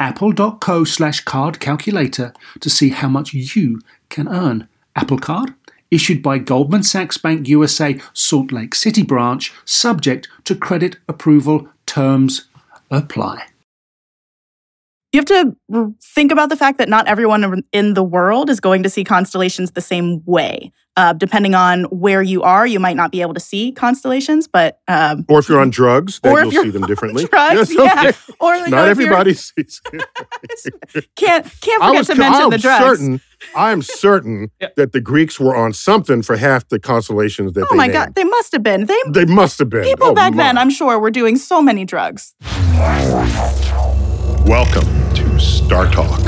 apple.co slash card calculator to see how much you can earn. Apple Card, issued by Goldman Sachs Bank USA Salt Lake City branch, subject to credit approval terms apply. You have to think about the fact that not everyone in the world is going to see constellations the same way. Uh, depending on where you are, you might not be able to see constellations, but um, or if you're on drugs, then you'll see them differently. Drugs, yes, yeah. Or like, not everybody sees. can't can't forget was, to mention I'm the drugs. Certain, I'm certain yeah. that the Greeks were on something for half the constellations that. Oh my named. god, they must have been. They they must have been. People oh, back my. then, I'm sure, were doing so many drugs. Welcome to Star Talk,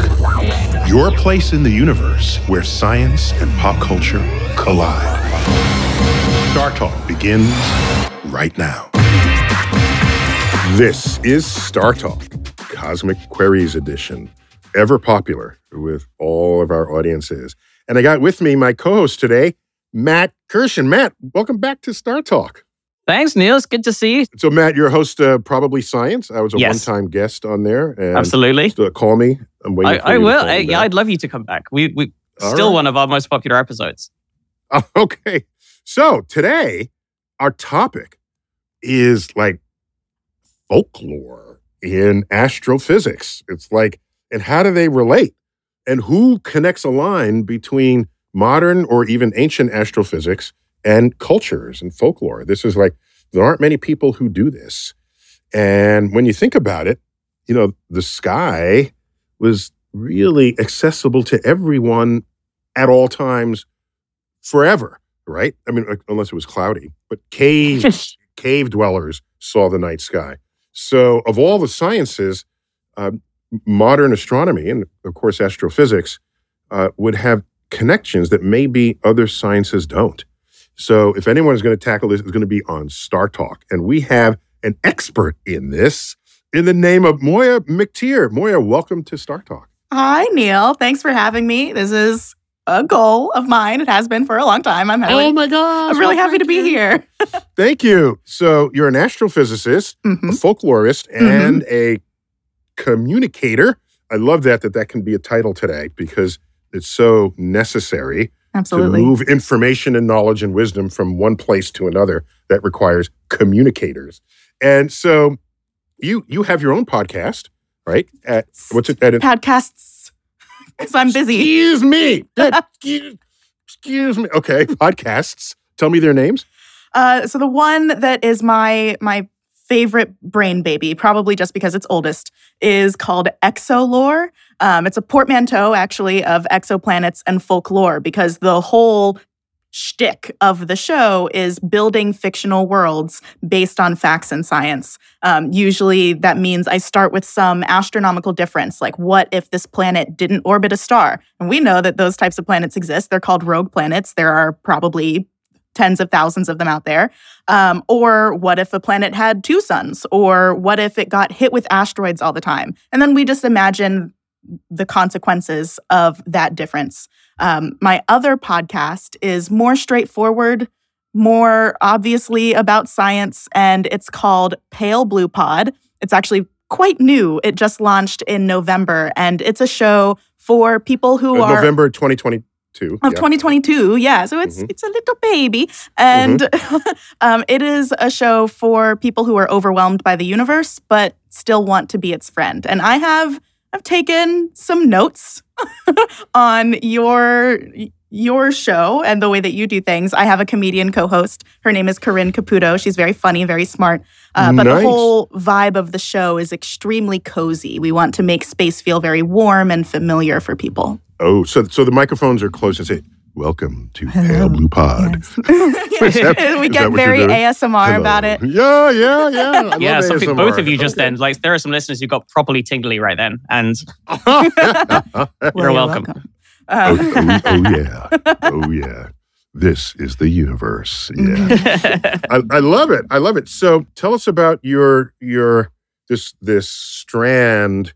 your place in the universe where science and pop culture collide. Star Talk begins right now. This is Star Talk, Cosmic Queries Edition, ever popular with all of our audiences. And I got with me my co host today, Matt Kirshen. Matt, welcome back to Star Talk. Thanks, Neil. It's good to see you. So, Matt, you're a host of Probably Science. I was a yes. one-time guest on there. Absolutely. call me. I'm waiting. I, I will. I, yeah, I'd love you to come back. We we All still right. one of our most popular episodes. okay. So today, our topic is like folklore in astrophysics. It's like, and how do they relate? And who connects a line between modern or even ancient astrophysics and cultures and folklore. This is like, there aren't many people who do this. And when you think about it, you know, the sky was really accessible to everyone at all times forever, right? I mean, unless it was cloudy, but cave, cave dwellers saw the night sky. So, of all the sciences, uh, modern astronomy and, of course, astrophysics uh, would have connections that maybe other sciences don't. So if anyone is going to tackle this, it's going to be on Star Talk. And we have an expert in this in the name of Moya McTeer. Moya, welcome to Star Talk. Hi, Neil. Thanks for having me. This is a goal of mine. It has been for a long time. I'm really, oh my god! I'm really well, happy to be here. thank you. So you're an astrophysicist, mm-hmm. a folklorist, and mm-hmm. a communicator. I love that that that can be a title today because it's so necessary. Absolutely. To move information and knowledge and wisdom from one place to another that requires communicators. And so you you have your own podcast, right? At what's it at podcasts. Because I'm busy. Excuse me. excuse, excuse me. Okay, podcasts. Tell me their names. Uh, so the one that is my my favorite brain baby, probably just because it's oldest, is called Exolore. Um, it's a portmanteau, actually, of exoplanets and folklore because the whole shtick of the show is building fictional worlds based on facts and science. Um, usually that means I start with some astronomical difference, like what if this planet didn't orbit a star? And we know that those types of planets exist. They're called rogue planets. There are probably tens of thousands of them out there. Um, or what if a planet had two suns? Or what if it got hit with asteroids all the time? And then we just imagine the consequences of that difference. Um, my other podcast is more straightforward, more obviously about science, and it's called Pale Blue Pod. It's actually quite new. It just launched in November, and it's a show for people who uh, are November 2020 of yeah. 2022 yeah so it's mm-hmm. it's a little baby and mm-hmm. um, it is a show for people who are overwhelmed by the universe but still want to be its friend and i have I've taken some notes on your your show and the way that you do things. I have a comedian co-host. Her name is Corinne Caputo. She's very funny, very smart. Uh, but Nice. the whole vibe of the show is extremely cozy. We want to make space feel very warm and familiar for people. Oh, so so the microphones are close and say, "Welcome to Pale Blue Pod." Is that- we get very? ASMR Hello. about it. Yeah, yeah, yeah. I yeah, love so ASMR. both of you just Okay. then, like, there are some listeners who got properly tingly right then, and Well, you're welcome. Oh, Um, oh, oh, yeah. Oh yeah. This is the universe. Yeah. I, I love it. I love it. So tell us about your your this this strand,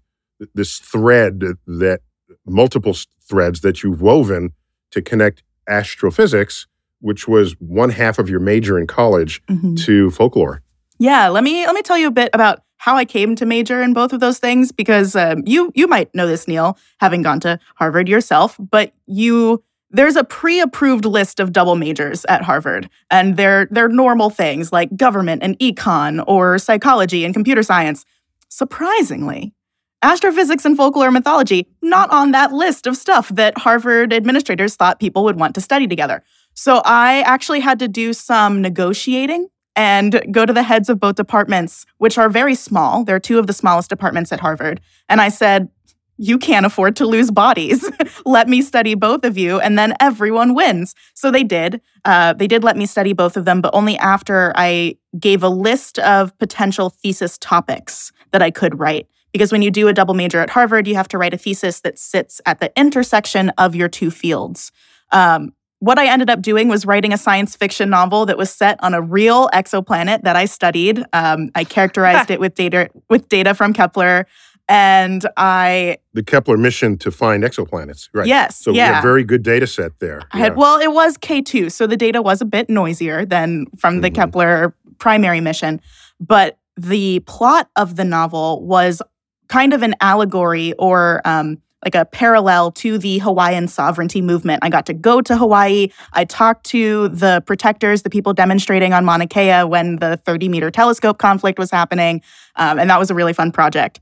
this thread that multiple threads that you've woven to connect astrophysics, which was one half of your major in college, mhm. to folklore. Yeah, let me let me tell you a bit about how I came to major in both of those things because um, you you might know this, Neil, having gone to Harvard yourself, but you there's a pre-approved list of double majors at Harvard, and they're they're normal things like government and econ or psychology and computer science. Surprisingly, astrophysics and folklore mythology not on that list of stuff that Harvard administrators thought people would want to study together. So I actually had to do some negotiating and go to the heads of both departments, which are very small. They're two of the smallest departments at Harvard. And I said, You can't afford to lose bodies. let me study both of you, and then everyone wins. So they did. Uh, they did let me study both of them, but only after I gave a list of potential thesis topics that I could write. Because when you do a double major at Harvard, you have to write a thesis that sits at the intersection of your two fields. Um, what I ended up doing was writing a science fiction novel that was set on a real exoplanet that I studied. Um, I characterized it with data with data from Kepler, and I The Kepler mission to find exoplanets. Right. yes, So we yeah. have very good data set there. I had Yeah. well, it was K two, so the data was a bit noisier than from the Mhm. Kepler primary mission, but the plot of the novel was kind of an allegory or um, like a parallel to the Hawaiian sovereignty movement. I got to go to Hawaii. I talked to the protectors, the people demonstrating on Mauna Kea when the 30 meter telescope conflict was happening, um, and that was a really fun project.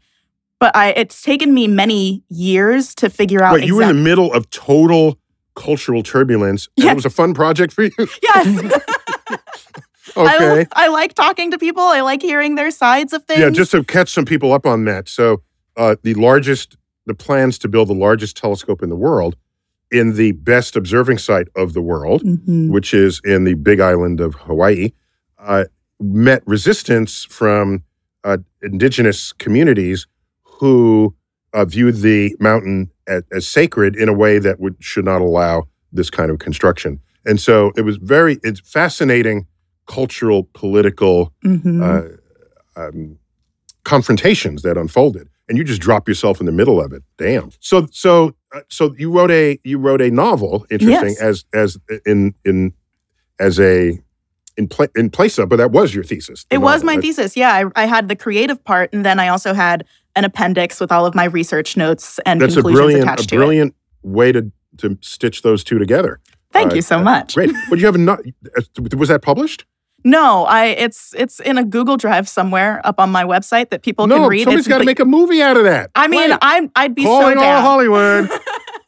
But I, it's taken me many years to figure out. Wait, you were in the middle of total cultural turbulence. Yeah. it was a fun project for you. yes. okay. I, I like talking to people. I like hearing their sides of things. Yeah, just to catch some people up on that. So, uh, the largest, the plans to build the largest telescope in the world in the best observing site of the world, Mhm. which is in the big island of Hawaii, uh, met resistance from uh, indigenous communities who uh, viewed the mountain as, as sacred in a way that would should not allow this kind of construction. And so it was very it's fascinating cultural, political Mhm. uh, um, confrontations that unfolded, and you just drop yourself in the middle of it. Damn. So so uh, so you wrote a you wrote a novel. Interesting Yes. as as in in as a in pla- in place of, but that was your thesis. the it was my thesis. Yeah, I, I had the creative part, and then I also had an appendix with all of my research notes and That's a conclusions brilliant attached a to it. brilliant way to to stitch those two together. Thank Uh, you so uh, much. Great. But you have not. uh, Was that published? No, I it's it's in a Google Drive somewhere up on my website that people no. can read. Somebody's got to make a movie out of that. I mean. I'm I'd be so calling so all down. Hollywood.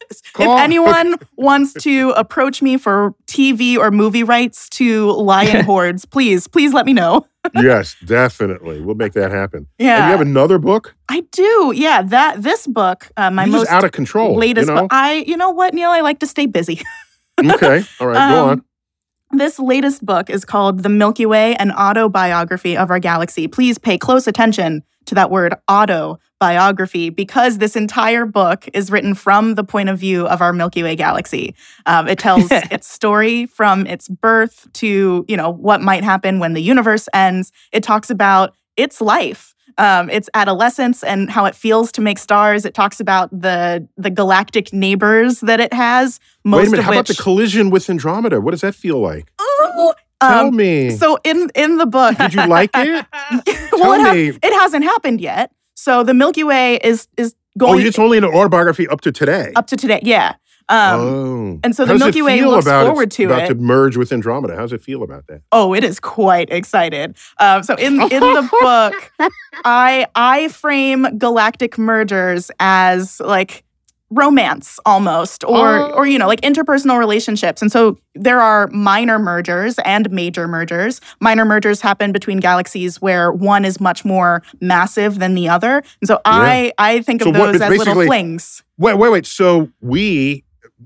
if anyone wants to approach me for TV or movie rights to Lion Hordes, please, please let me know. yes, definitely. We'll make that happen. Yeah, And you have another book. I do. Yeah, that this book, uh, my You're most out of control. latest You know? book. I, you know what, Neil? I like to stay busy. okay. All right. go Um, on. This latest book is called The Milky Way, an autobiography of our galaxy. Please pay close attention to that word autobiography because this entire book is written from the point of view of our Milky Way galaxy. Um, it tells its story from its birth to, you know, what might happen when the universe ends. It talks about its life. Um, its adolescence and how it feels to make stars. It talks about the the galactic neighbors that it has. Most Wait a minute. of How about the collision with Andromeda? What does that feel like? Ooh, Tell um, me. So in in the book, Did you like it? well, it, Tell ha- me. it hasn't happened yet. So the Milky Way is is going. Oh, it's only in an autobiography up to today. up to today. Yeah. Um, oh. and so the How does Milky it Way feel looks about forward it's to about it. to merge with Andromeda. How does it feel about that? Oh, it is quite excited. Um, so in in the book, I I frame galactic mergers as like romance almost or Oh. or you know like interpersonal relationships and so there are minor mergers and major mergers minor mergers happen between galaxies where one is much more massive than the other and so i i think So of what- those it's as little flings Wait, wait, wait. So we,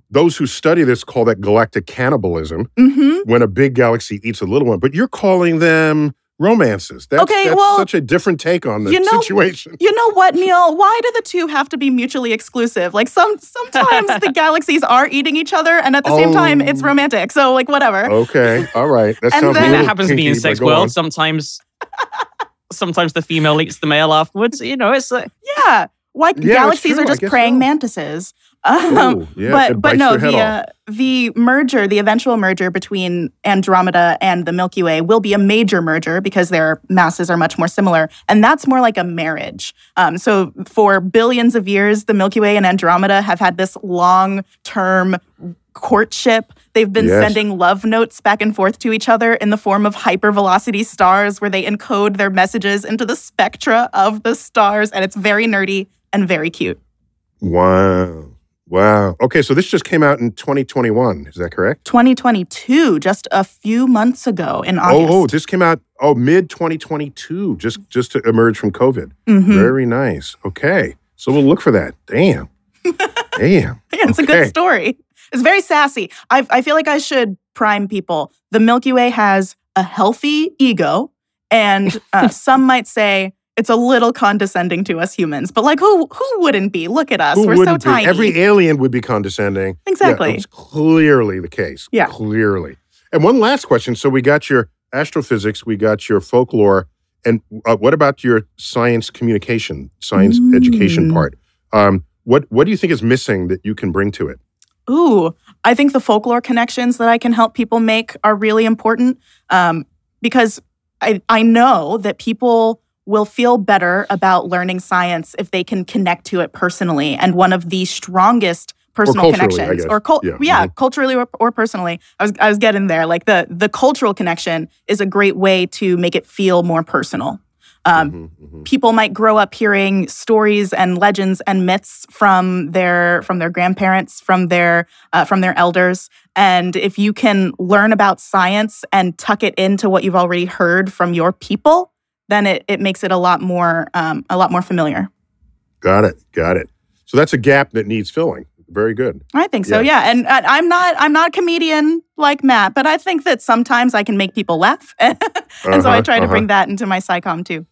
those who study this, call that galactic cannibalism hmm when a big galaxy eats a little one. But you're calling them romances. That's, Okay, that's well, such a different take on the you know- situation. You know what, Neil? Why do the two have to be mutually exclusive? Like some sometimes the galaxies are eating each other, and at the same time, it's Oh. romantic. So like whatever. Okay, all right. That And then- a I that happens to be in kinky, but sex on. world. Sometimes, sometimes the female eats the male afterwards. You know, it's like, Yeah. Why Yeah, galaxies are just praying so. mantises. Um, Oh, yeah, but but no, the uh, the merger, the eventual merger between Andromeda and the Milky Way will be a major merger because their masses are much more similar, and that's more like a marriage. Um, so for billions of years, the Milky Way and Andromeda have had this long term courtship. They've been Yes. sending love notes back and forth to each other in the form of hypervelocity stars, where they encode their messages into the spectra of the stars, and it's very nerdy and very cute. Wow. Wow. Okay, so this just came out in 2021. Is that correct? 2022, just a few months ago in Oh, August. oh, this came out oh mid 2022, just just to emerge from COVID. Mhm. Very nice. Okay, so we'll look for that. Damn. Damn. Yeah, it's a good story. It's very sassy. I, I feel like I should prime people. The Milky Way has a healthy ego, and uh, some might say it's a little condescending to us humans. But like, who who wouldn't be? Look at us. Who We're so wouldn't be? tiny. Every alien would be condescending. Exactly. it's clearly the case. Yeah. Clearly. And one last question. So we got your astrophysics, we got your folklore, and uh, what about your science communication, science education Mm. part? Um, what what do you think is missing that you can bring to it? Ooh, I think the folklore connections that I can help people make are really important um, because I, I know that people will feel better about learning science if they can connect to it personally. And one of the strongest personal I connections, or cul- Yeah, yeah, mhm. culturally or, or personally, I was I was getting there. Like the the cultural connection is a great way to make it feel more personal. Um, Mhm, mhm. people might grow up hearing stories and legends and myths from their from their grandparents from their uh, from their elders and if you can learn about science and tuck it into what you've already heard from your people then it, it makes it a lot more um, a lot more familiar Got it. Got it. So that's a gap that needs filling. Very good. i think so Yeah. yeah, and, and i'm not i'm not a comedian like matt but i think that sometimes i can make people laugh and so i Uh-huh, try to uh-huh. bring that into my scicomm too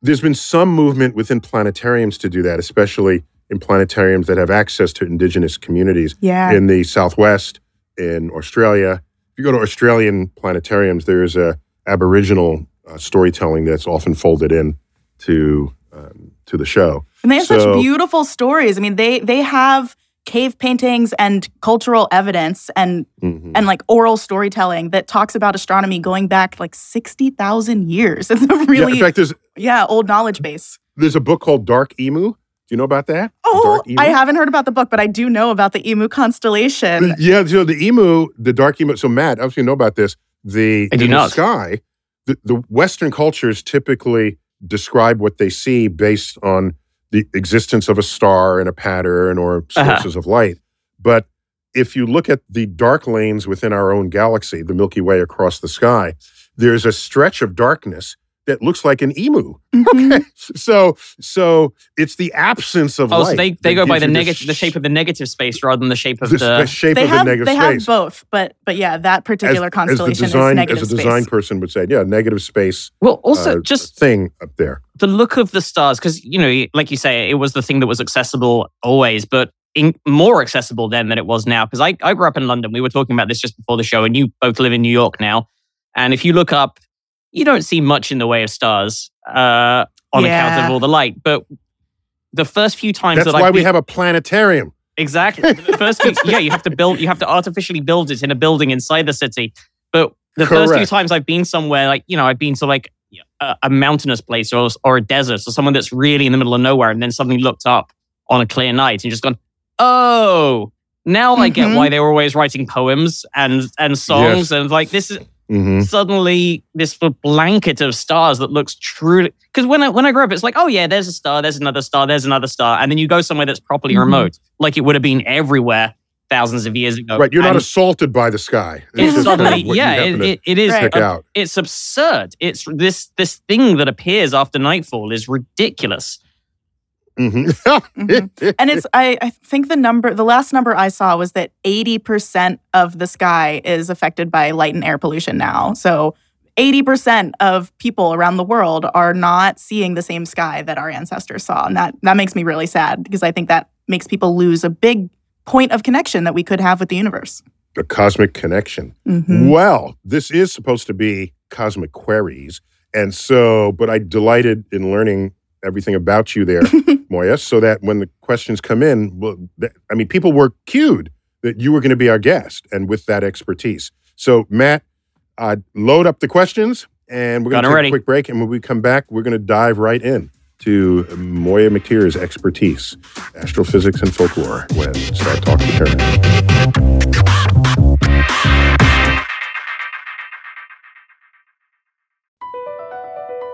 There's been some movement within planetariums to do that, especially in planetariums that have access to indigenous communities. yeah in the Southwest, in Australia. If you go to Australian planetariums, there's a Aboriginal uh, storytelling that's often folded in to um, to the show. And they have So- such beautiful stories. I mean, they they have cave paintings and cultural evidence and Mhm. and like oral storytelling that talks about astronomy going back like 60,000 years. It's a yeah, really in fact, there's yeah, old knowledge base. there's a book called Dark Emu. Do you know about that? Oh, I haven't heard about the book, but I do know about the Emu constellation. Yeah, so the emu, the dark emu. So Matt, obviously you know about this. The I do in not. the sky, the, the Western cultures typically describe what they see based on the existence of a star and a pattern or Uh-huh. sources of light. But if you look at the dark lanes within our own galaxy, the Milky Way across the sky, there's a stretch of darkness that looks like an emu. Mhm. So, so it's the absence of oh, light. so they, they go by the you negative, the shape of the negative space rather than the shape of the, the. the shape They of have the negative they space. have both, but but yeah, that particular as constellation the design, is negative space. as a design space. person would say, yeah, negative space. well, also uh, just thing up there. the look of the stars, because you know, like you say, it was the thing that was accessible always, but in, more accessible then than it was now. Because I, I grew up in London. We were talking about this just before the show, and you both live in New York now. And if you look up, you don't see much in the way of stars uh, on account of all the light. But the first few times That's that why I've we been- have a planetarium. Exactly. The first few, yeah, you have to build, you have to artificially build it in a building inside the city. But the first few times I've been somewhere, like you know, I've been to like a, a mountainous place or or a desert or someone that's really in the middle of nowhere, and then suddenly looked up on a clear night and just gone, oh, Now I get why they were always writing poems and and songs Yes. and like this is hmm suddenly this blanket of stars that looks truly because when I when I grew up it's like oh yeah there's a star there's another star there's another star and then you go somewhere that's properly Mhm. remote like it would have been everywhere thousands of years ago Right. You're not assaulted by the sky. it's suddenly yeah it, it, it is Right. it's absurd it's this this thing that appears after nightfall is ridiculous Mhm. Mhm. and it's I, I think the number the last number i saw was that 80% of the sky is affected by light and air pollution now so 80% of people around the world are not seeing the same sky that our ancestors saw and that that makes me really sad because i think that makes people lose a big point of connection that we could have with the universe the cosmic connection. Mhm. Well, this is supposed to be Cosmic Queries. And so, but I delighted in learning everything about you there, Moya, so that when the questions come in, well, th- I mean, people were cued that you were going to be our guest and with that expertise. So, Matt, uh, load up the questions and we're going to take ready. a quick break. And when we come back, we're going to dive right in to Moya McTeer's expertise, astrophysics and folklore, when Star Talk returns.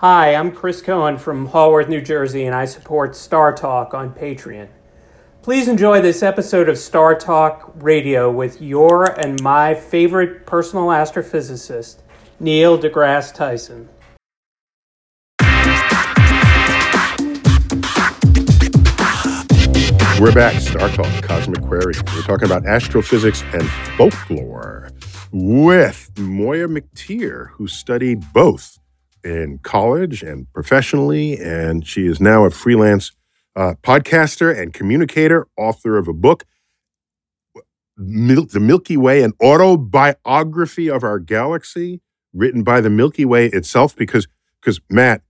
Hi, I'm Chris Cohen from Haworth, New Jersey, and I support Star Talk on Patreon. Please enjoy this episode of Star Talk Radio with your and my favorite personal astrophysicist, Neil deGrasse Tyson. We're back, Star Talk, Cosmic Query. We're talking about astrophysics and folklore with Moya McTeer, who studied both in college and professionally, and she is now a freelance uh, podcaster and communicator, author of a book, Mil- The Milky Way, an autobiography of our galaxy, written by the Milky Way itself, because because Matt,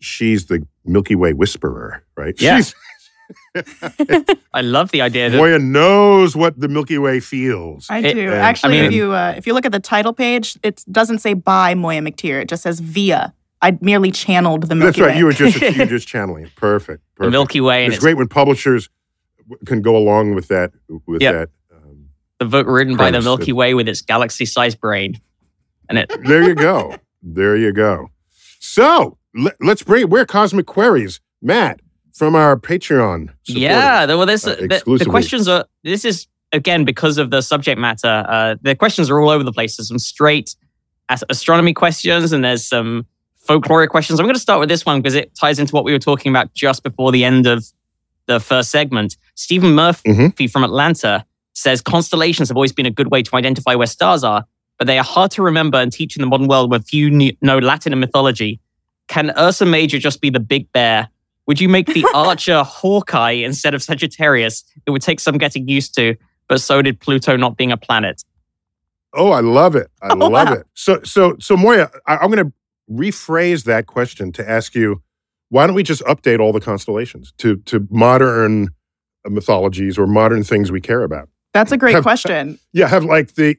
she's the Milky Way whisperer, right? Yeah. She's, I love the idea that Moya knows what the Milky Way feels. I It- do. and- Actually, I if you uh, if you look at the title page, it doesn't say by Moya McTeer. It just says via. I merely channeled the Milky Way. That's right. You were just you were just channeling it. Perfect. the. Milky Way and It's it's great when publishers can go along with that. With Yep. that. Um, the book written by the Milky that- Way with its galaxy-sized brain, and it there you go. There you go. So let, us bring we're cosmic queries, Matt, from our Patreon. Yeah, the- well, this uh, the, the questions are. This is again because of the subject matter. Uh, the questions are all over the place. There's some straight astronomy questions, and there's some folklore questions. I'm going to start with this one because it ties into what we were talking about just before the end of the first segment. Stephen Murphy Mhm. from Atlanta says constellations have always been a good way to identify where stars are, but they are hard to remember and teach in the modern world where few know Latin and mythology. Can Ursa Major just be the big bear? Would you make the archer Hawkeye instead of Sagittarius? It would take some getting used to, but so did Pluto not being a planet. Oh, I love it. I Oh, love wow. it. So, so, so, Moya, I, I'm going to rephrase that question to ask you: Why don't we just update all the constellations to to modern uh, mythologies or modern things we care about? That's a great Have- question. Yeah, have like the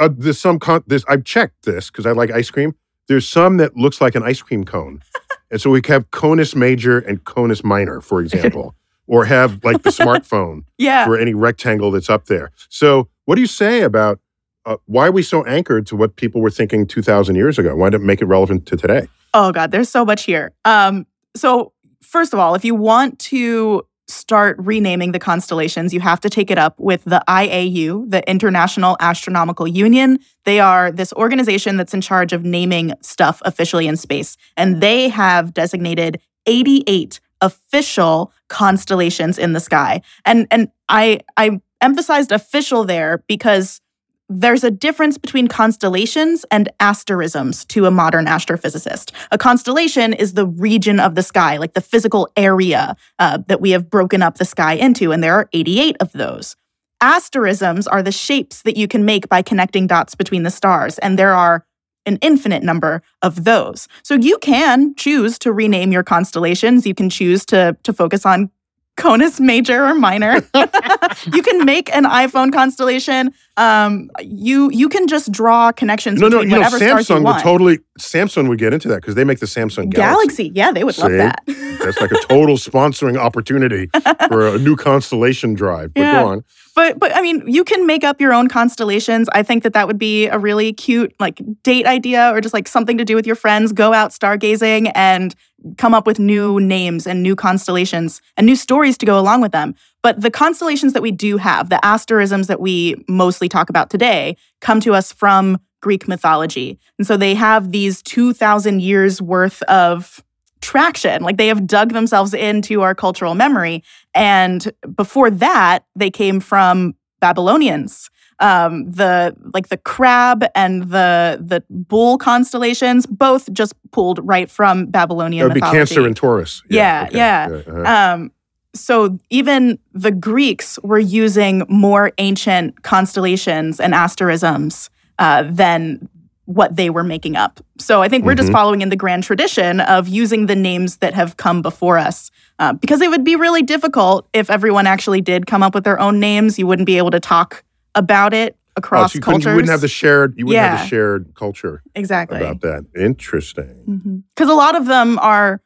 uh, there's some con- this I've checked this because I like ice cream. There's some that looks like an ice cream cone, and so we have conus major and conus minor, for example, or have like the smartphone Yeah. for any rectangle that's up there. So, what do you say about uh, why are we so anchored to what people were thinking 2,000 years ago? Why it make it relevant to today? Oh God, there's so much here. Um, so first of all, if you want to start renaming the constellations, you have to take it up with the IAU, the International Astronomical Union. They are this organization that's in charge of naming stuff officially in space, and they have designated 88 official constellations in the sky. And and I I emphasized official there because there's a difference between constellations and asterisms to a modern astrophysicist. A constellation is the region of the sky, like the physical area uh, that we have broken up the sky into, and there are 88 of those. Asterisms are the shapes that you can make by connecting dots between the stars, and there are an infinite number of those. So you can choose to rename your constellations. You can choose to, to focus on Conus major or minor. you can make an iPhone constellation. Um, you you can just draw connections No, no, between you know, whatever stars you Samsung would totally, Samsung would get into that because they make the Samsung Galaxy. Galaxy, yeah, they would love that. That's like a total sponsoring opportunity for a new constellation drive. But Yeah. go on. But but I mean, you can make up your own constellations. I think that that would be a really cute like date idea or just like something to do with your friends. Go out stargazing and come up with new names and new constellations and new stories to go along with them. But the constellations that we do have, the asterisms that we mostly talk about today, come to us from Greek mythology. And so they have these 2000 years worth of traction. Like they have dug themselves into our cultural memory. And before that, they came from Babylonians. Um, the like the crab and the the bull constellations, both just pulled right from That Babylonian would be mythology. Cancer and Taurus. Yeah, yeah. uh-huh. Um, so even the Greeks were using more ancient constellations and asterisms uh, than what they were making up. So I think we're just Mhm. following in the grand tradition of using the names that have come before us. Uh, because it would be really difficult if everyone actually did come up with their own names. You wouldn't be able to talk about it Oh, across so you, cultures. you wouldn't have the shared. You wouldn't have Yeah. the shared culture exactly. about that. Interesting. Because a lot of them are,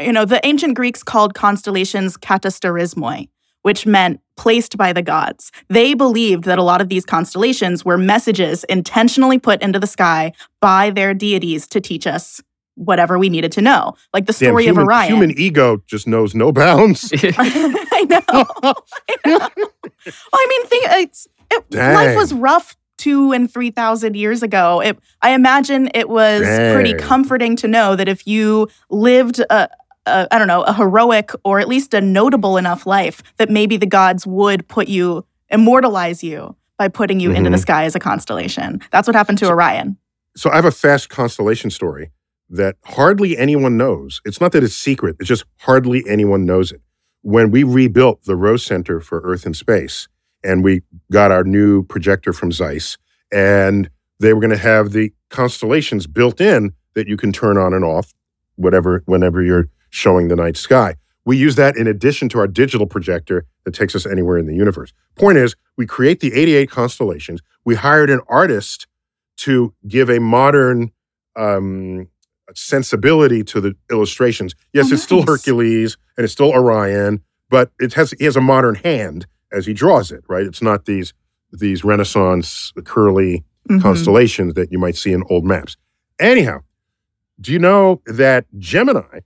you know, the ancient Greeks called constellations katasterismoi, which meant placed by the gods. They believed that a lot of these constellations were messages intentionally put into the sky by their deities to teach us whatever we needed to know, like the Damn, story human, of Orion. human ego just knows no bounds. I know. I know. Well, I mean, think it's it, life was rough two and three thousand years ago. It, I imagine it was pretty comforting to know that if you lived a, a, I don't know, a heroic or at least a notable enough life, that maybe the gods would put you, immortalize you by putting you into the Mhm. sky as a constellation. That's what happened to Orion. so I have a fast constellation story that hardly anyone knows. It's not that it's secret, it's just hardly anyone knows it. When we rebuilt the Rose Center for Earth and Space, and we got our new projector from Zeiss, and they were going to have the constellations built in that you can turn on and off, whatever, whenever you're showing the night sky. We use that in addition to our digital projector that takes us anywhere in the universe. Point is, we create the 88 constellations. We hired an artist to give a modern um, sensibility to the illustrations. Yes, Oh, it's still. Hercules and it's still Orion, but it has he has a modern hand as he draws it. Right? It's not these these Renaissance curly Mhm. constellations that you might see in old maps. Anyhow, do you know that Gemini,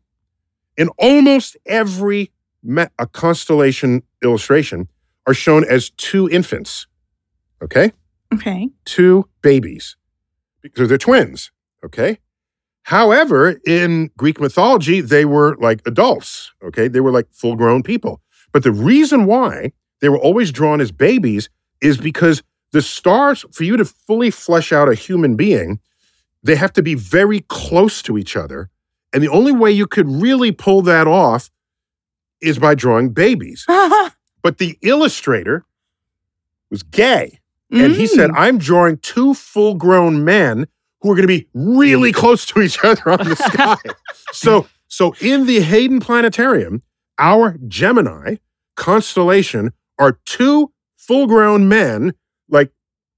in almost every ma- a constellation illustration, are shown as two infants? Okay, Okay. two babies because they're twins. Okay, However, in Greek mythology, they were like adults, okay? They were like full grown people. But the reason why they were always drawn as babies is because the stars, for you to fully flesh out a human being, they have to be very close to each other. And the only way you could really pull that off is by drawing babies. But the illustrator was gay. And he said, Mm. I'm drawing two full grown men who are going to be really close to each other on the sky. so, so in the Hayden Planetarium, our Gemini constellation are two full grown men, like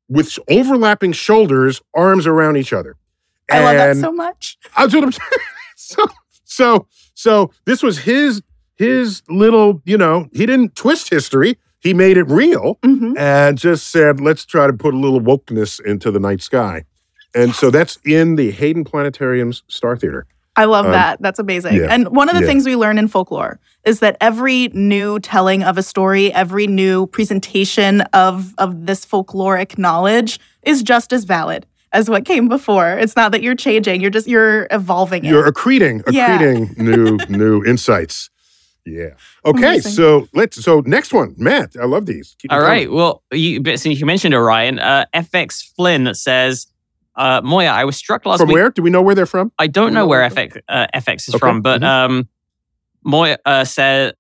with overlapping shoulders, arms around each other. I love that so much. that's what I'm saying. So, so, so this was his his little, you know, he didn't twist history. He made it real hmm and just said, let's try to put a little wokeness into the night sky. And so that's in the Hayden Planetarium's Star Theater. I love Um, that. That's amazing. yeah, And one of the yeah. things we learn in folklore is that every new telling of a story, every new presentation of of this folkloric knowledge is just as valid as what came before. It's not that you're changing, you're just you're evolving it. You're accreting, Yeah. accreting new new insights. Yeah. Okay. Amazing. So let's. So next one, Matt. I love these. Keep All right. coming. Well, you, but since you mentioned Orion, uh, FX Flynn that says, uh, Moya, I was struck last From week. where? Do we know where they're from? I don't know where FX, uh, FX is Okay, from, but mhm. um, Moya uh,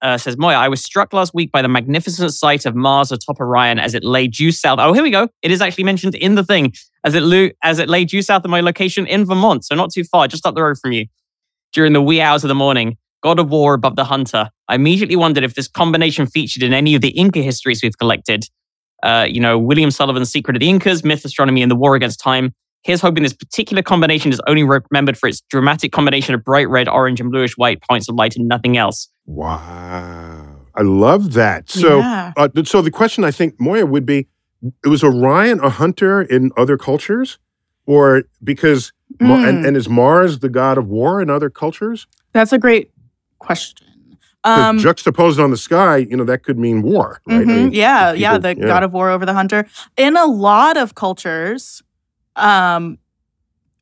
uh, says Moya, I was struck last week by the magnificent sight of Mars atop Orion as it lay due south. Oh, here we go. It is actually mentioned in the thing as it lo- as it lay due south of my location in Vermont, so not too far, just up the road from you. During the wee hours of the morning, God of War above the Hunter. I immediately wondered if this combination featured in any of the Inca histories we've collected. Uh, you know, William Sullivan's Secret of the Incas, Myth, Astronomy, and the War Against Time. Here's hoping this particular combination is only remembered for its dramatic combination of bright red, orange, and bluish white points of light and nothing else. Wow. I love that. So, Yeah. uh, so the question I think Moya would be: It Was Orion a hunter in other cultures, or because Ma- and, Mm. and is Mars the god of war in other cultures? That's a great question. 'Cause Um, juxtaposed on the sky, you know that could mean war, right? I mhm, mean, yeah, if yeah, people- the god of war over the hunter. In a lot of cultures, um,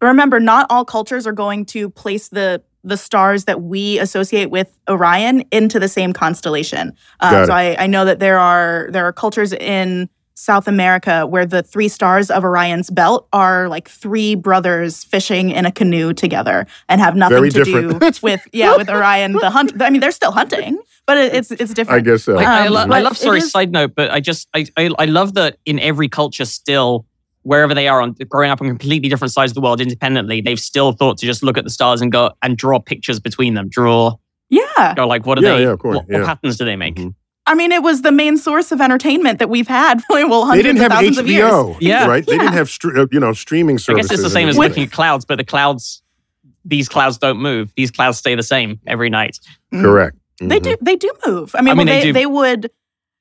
remember, not all cultures are going to place the the stars that we associate with Orion into the same constellation. Um, Got so. I, I know that there are there are cultures in South America where the three stars of Orion's belt are like three brothers fishing in a canoe together and have nothing Very to different. do with yeah with Orion the hunt. I mean, they're still hunting, but it, it's it's different. I guess so. Like, I, Um, lo- I love, sorry, is- side note, but I just, I, I, I love that in every culture still, wherever they are on growing up on completely different sides of the world independently, they've still thought to just look at the stars and go and draw pictures between them. Draw, yeah. go like, what are Yeah, they, yeah, of course, what, what patterns do they make? Mhm. I mean, it was the main source of entertainment that we've had for well, They hundreds didn't of have thousands of years. HBO, Yeah. right? They Yeah. didn't have stre- uh, you know streaming services. I guess it's the same as looking at clouds, but the clouds, these clouds don't move. These clouds stay the same every night. Correct. They Mhm. do. They do move. I mean, I mean, well, they they, do. they would.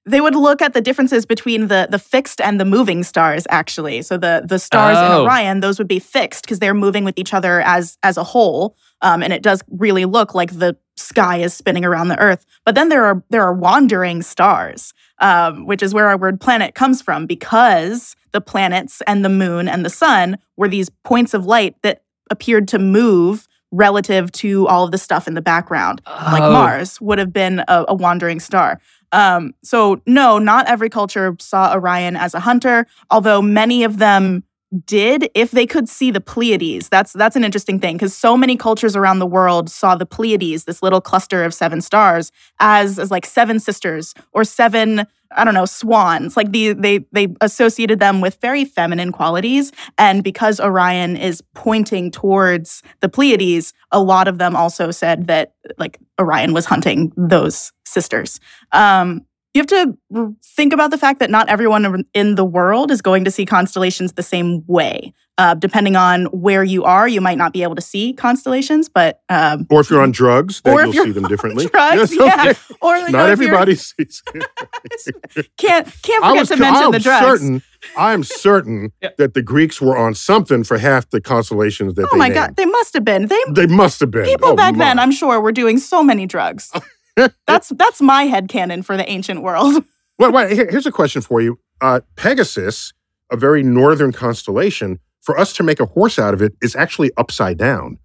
They would look at the differences between the the fixed and the moving stars. Actually, so the the stars in Oh. Orion, those would be fixed because they're moving with each other as as a whole, um, and it does really look like the sky is spinning around the Earth. But then there are there are wandering stars, um, which is where our word planet comes from, because the planets and the moon and the sun were these points of light that appeared to move relative to all of the stuff in the background like Oh. Mars would have been a, a wandering star. Um, so no, not every culture saw Orion as a hunter, although many of them did if they could see the Pleiades. That's that's an interesting thing because so many cultures around the world saw the Pleiades, this little cluster of seven stars, as as like seven sisters or seven I don't know swans. Like the they they associated them with very feminine qualities, and because Orion is pointing towards the Pleiades, a lot of them also said that like Orion was hunting those sisters. Um, you have to think about the fact that not everyone in the world is going to see constellations the same way. Uh, depending on where you are, you might not be able to see constellations, but um, Or if you're on drugs, then Or if you'll you're see them differently. drugs, Yes, yeah. or you know, Not if you're- everybody sees. can't can't I forget was to mention I'm the drugs. certain. I'm certain Yeah. that the Greeks were on something for half the constellations that Oh they my named. god, they must have been. They They must have been. people Oh, back then. I'm sure, were doing so many drugs. that's that's my headcanon for the ancient world. Well, wait, here- here's a question for you. Uh, Pegasus, a very northern constellation, for us to make a horse out of it is actually upside down.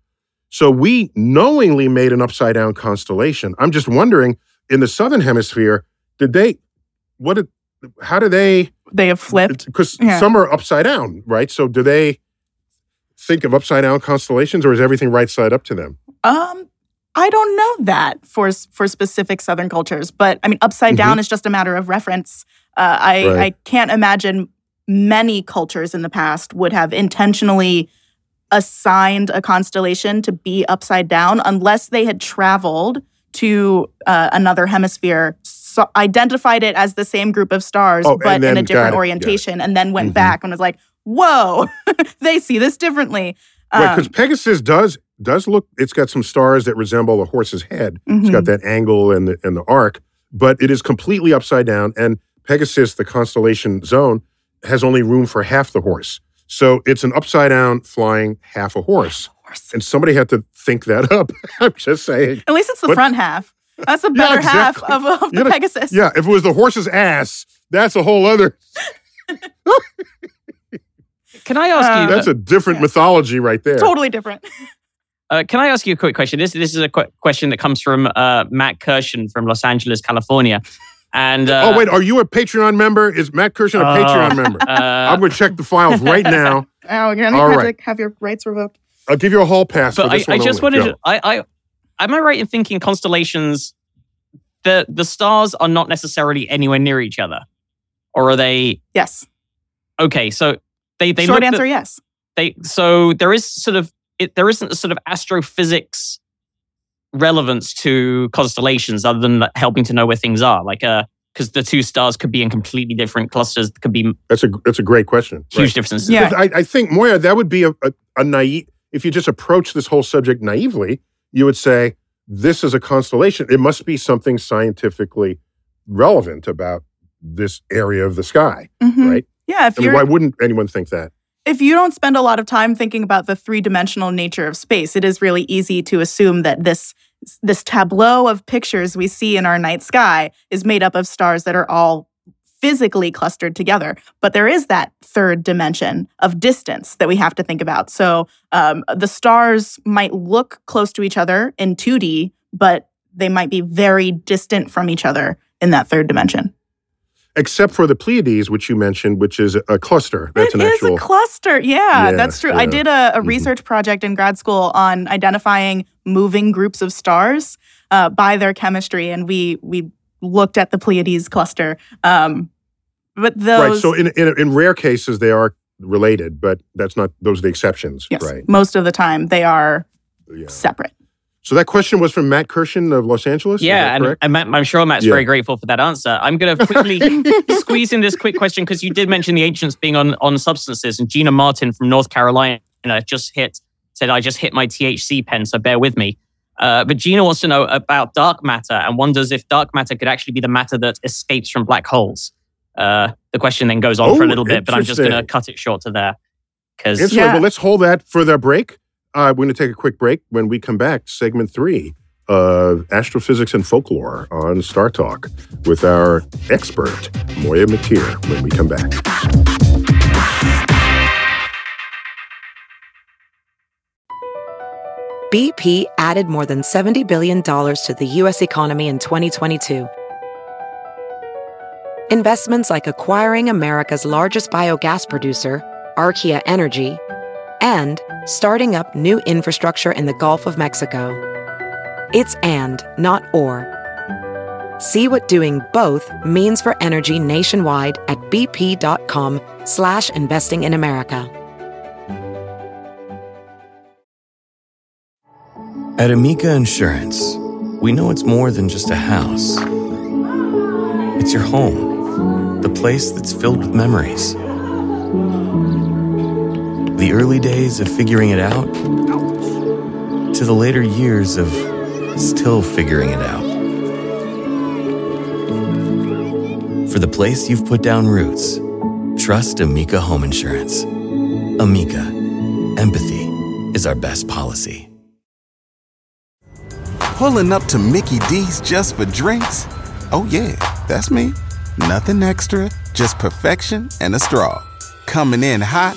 So we knowingly made an upside down constellation. I'm just wondering, in the southern hemisphere, did they? What did? How do they? They have flipped. Because Yeah. some are upside down, right? So do they think of upside down constellations, or is everything right side up to them? Um, I don't know that for for specific Southern cultures, but I mean, upside down is just a matter of reference. Uh, I Mm-hmm. Right. I can't imagine many cultures in the past would have intentionally assigned a constellation to be upside down unless they had traveled to uh, another hemisphere, so identified it as the same group of stars, Oh, but in a different orientation, and then went Mhm. back and was like, "Whoa, they see this differently." Right, because Um, Pegasus does does look. It's got some stars that resemble a horse's head. It's mhm. got that angle and the and the arc, but it is completely upside down. And Pegasus, the constellation zone, has only room for half the horse. So it's an upside down flying half a horse. Horse. And somebody had to think that up. I'm just saying. At least it's the But- front half. That's the Yeah, better exactly. half of, of the You know- Pegasus. Yeah, if it was the horse's ass, that's a whole other. Can I ask Uh, you? That's a different yeah. mythology right there. Totally different. Uh, can I ask you a quick question? This this is a quick question that comes from uh, Matt Kirshen from Los Angeles, California. And uh, oh wait, are you a Patreon member? Is Matt Kirshen a Oh. Patreon member? uh, I'm going to check the files right now. Oh, you're gonna have to have your rights revoked. I'll give you a hall pass for but I, this I one just only. wanted Go. to. I, I am I right in thinking constellations? The the stars are not necessarily anywhere near each other, or are they? Yes. Okay, so they they Short looked at- answer, yes. they so there is sort of it, there isn't a sort of astrophysics relevance to constellations other than helping to know where things are like uh because the two stars could be in completely different clusters could be That's a that's a great question. huge Right. differences Yeah. I, I think Moiya, that would be a, a, a naive. If you just approach this whole subject naively, you would say this is a constellation. It must be something scientifically relevant about this area of the sky, Mhm. right? Yeah. If I mean, why wouldn't anyone think that? If you don't spend a lot of time thinking about the three-dimensional nature of space, it is really easy to assume that this this tableau of pictures we see in our night sky is made up of stars that are all physically clustered together. But there is that third dimension of distance that we have to think about. So um, the stars might look close to each other in 2D, but they might be very distant from each other in that third dimension. Except for the Pleiades, which you mentioned, which is a cluster. That's It an is actual. a cluster. Yeah, Yeah, that's true. yeah. I did a, a Mhm. research project in grad school on identifying moving groups of stars uh, by their chemistry, and we we looked at the Pleiades cluster. Um, but those, right. So in, in in rare cases they are related, but that's not. Those are the exceptions. yes, Right. most of the time they are Yeah. separate. So that question was from Matt Kirshen of Los Angeles. yeah and, and Matt, i'm sure matt's Yeah. very grateful for that answer i'm going to quickly squeeze in this quick question because you did mention the ancients being on on substances and gina martin from north carolina just hit said i just hit my thc pen so bear with me uh, but Gina wants to know about dark matter and wonders if dark matter could actually be the matter that escapes from black holes. Uh, the question then goes on for a Oh, little bit, but I'm just going to cut it short to there. Because Yeah. well, let's hold that for the break. Uh, we're going to take a quick break. When we come back, segment three of astrophysics and folklore on Star Talk with our expert Moiya McTier. When we come back. BP added more than $70 billion to the U.S. economy in 2022. Investments like acquiring America's largest biogas producer, Archaea Energy, and starting up new infrastructure in the Gulf of Mexico. It's and, not or. See what doing both means for energy nationwide at bp.com slash investing in America. At Amica Insurance, we know it's more than just a house. It's your home, the place that's filled with memories. The early days of figuring it out to the later years of still figuring it out. For the place you've put down roots, trust Amica Home Insurance. Amica, empathy is our best policy. Pulling up to Mickey D's just for drinks? Oh, yeah, that's me. Nothing extra, just perfection and a straw. Coming in hot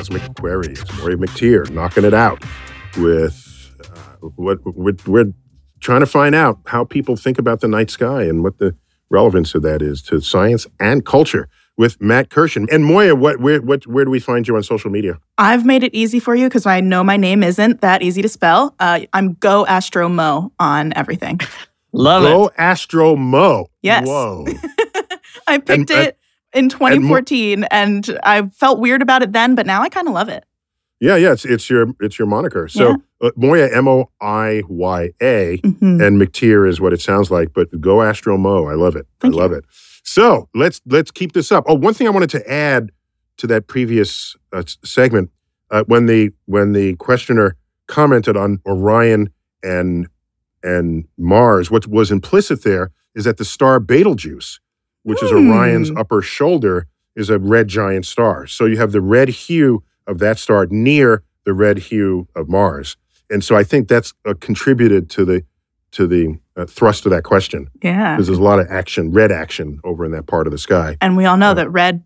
Cosmic Queries. Moiya McTier knocking it out with uh, what we're, we're trying to find out how people think about the night sky and what the relevance of that is to science and culture with Matt Kirshen. And Moiya, what where what where do we find you on social media? I've made it easy for you because I know my name isn't that easy to spell. Uh, I'm Go Astro Mo on everything. Love Go it. Go Astro Mo. Yes. Whoa. I picked And- it in 2014 and, I felt weird about it then, but now I kind of love it. Yeah, yeah, it's it's your it's your moniker. So uh, Moiya M O I Y A Mhm. and McTier is what it sounds like, but go Astro Mo. I love it. Thank I love it. So let's let's keep this up. Oh, one thing I wanted to add to that previous uh, segment uh, when the when the questioner commented on Orion and and Mars, what was implicit there is that the star Betelgeuse, which is Hmm. Orion's upper shoulder, is a red giant star. So you have the red hue of that star near the red hue of Mars, and so I think that's uh, contributed to the to the uh, thrust of that question Yeah. because there's a lot of action, red action over in that part of the sky. And we all know that red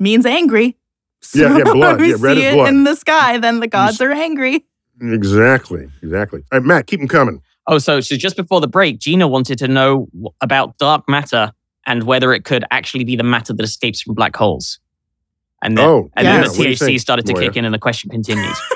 means angry. So Yeah, yeah, blood. when we Yeah, red see is it blood. in the sky, then the gods are angry. Exactly, exactly. All right, Matt, keep them coming. Oh, so, so just before the break, Gina wanted to know about dark matter and whether it could actually be the matter that escapes from black holes. And then, Oh, and yeah. then the THC started to Moiya? kick in and the question continues.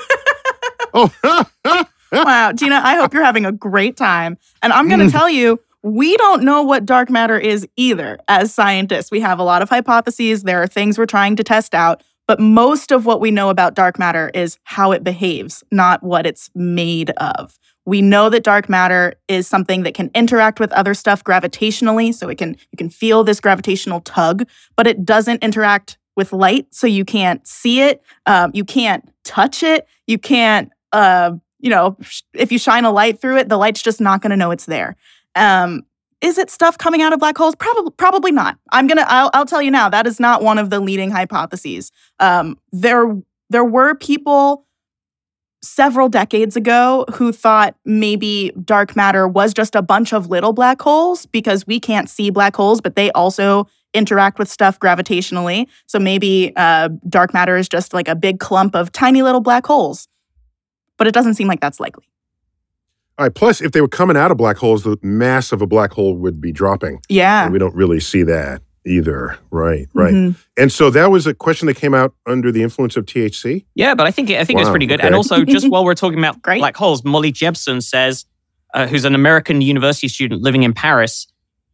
Oh, wow, Gina, I hope you're having a great time. And I'm going to tell you, we don't know what dark matter is either as scientists. We have a lot of hypotheses, there are things we're trying to test out, but most of what we know about dark matter is how it behaves, not what it's made of. We know that dark matter is something that can interact with other stuff gravitationally, so it can you can feel this gravitational tug, but it doesn't interact with light, so you can't see it, um, you can't touch it, you can't uh, you know, if you shine a light through it, the light's just not going to know it's there. Um, is it stuff coming out of black holes? Probably, probably not. I'm gonna. I'll, I'll tell you now. That is not one of the leading hypotheses. Um, there, there were people several decades ago who thought maybe dark matter was just a bunch of little black holes because we can't see black holes, but they also interact with stuff gravitationally. So maybe uh, dark matter is just like a big clump of tiny little black holes. But it doesn't seem like that's likely. All right. Plus, if they were coming out of black holes, the mass of a black hole would be dropping. Yeah. And we don't really see that either. Right. Right. Mhm. And so that was a question that came out under the influence of THC. Yeah, but I think I think it's pretty good. okay. And also, just while we're talking about Great. black holes, Molly Jebson says, uh, who's an American university student living in Paris,